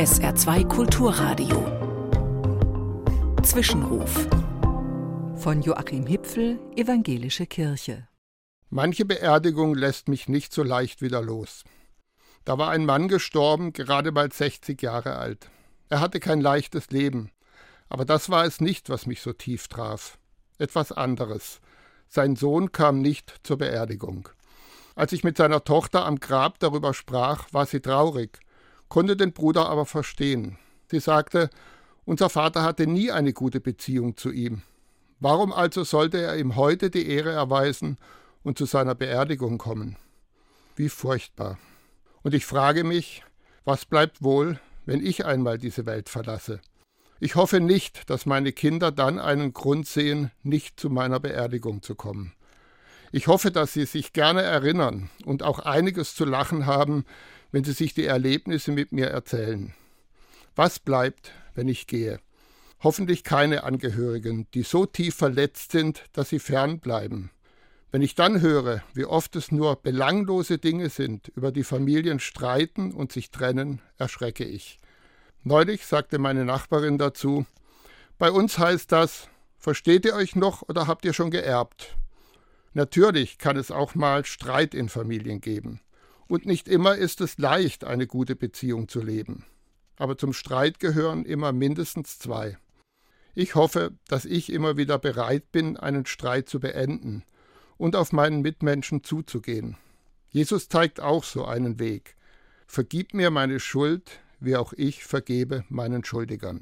SR2 Kulturradio. Zwischenruf. Von Joachim Hipfel, Evangelische Kirche. Manche Beerdigung lässt mich nicht so leicht wieder los. Da war ein Mann gestorben, gerade bald 60 Jahre alt. Er hatte kein leichtes Leben. Aber das war es nicht, was mich so tief traf. Etwas anderes. Sein Sohn kam nicht zur Beerdigung. Als ich mit seiner Tochter am Grab darüber sprach, war sie traurig, konnte den Bruder aber verstehen. Sie sagte, unser Vater hatte nie eine gute Beziehung zu ihm. Warum also sollte er ihm heute die Ehre erweisen und zu seiner Beerdigung kommen? Wie furchtbar. Und ich frage mich, was bleibt wohl, wenn ich einmal diese Welt verlasse? Ich hoffe nicht, dass meine Kinder dann einen Grund sehen, nicht zu meiner Beerdigung zu kommen. Ich hoffe, dass sie sich gerne erinnern und auch einiges zu lachen haben, wenn sie sich die Erlebnisse mit mir erzählen. Was bleibt, wenn ich gehe? Hoffentlich keine Angehörigen, die so tief verletzt sind, dass sie fernbleiben. Wenn ich dann höre, wie oft es nur belanglose Dinge sind, über die Familien streiten und sich trennen, erschrecke ich. Neulich sagte meine Nachbarin dazu, bei uns heißt das, versteht ihr euch noch oder habt ihr schon geerbt? Natürlich kann es auch mal Streit in Familien geben. Und nicht immer ist es leicht, eine gute Beziehung zu leben. Aber zum Streit gehören immer mindestens zwei. Ich hoffe, dass ich immer wieder bereit bin, einen Streit zu beenden und auf meinen Mitmenschen zuzugehen. Jesus zeigt auch so einen Weg. Vergib mir meine Schuld, wie auch ich vergebe meinen Schuldigern.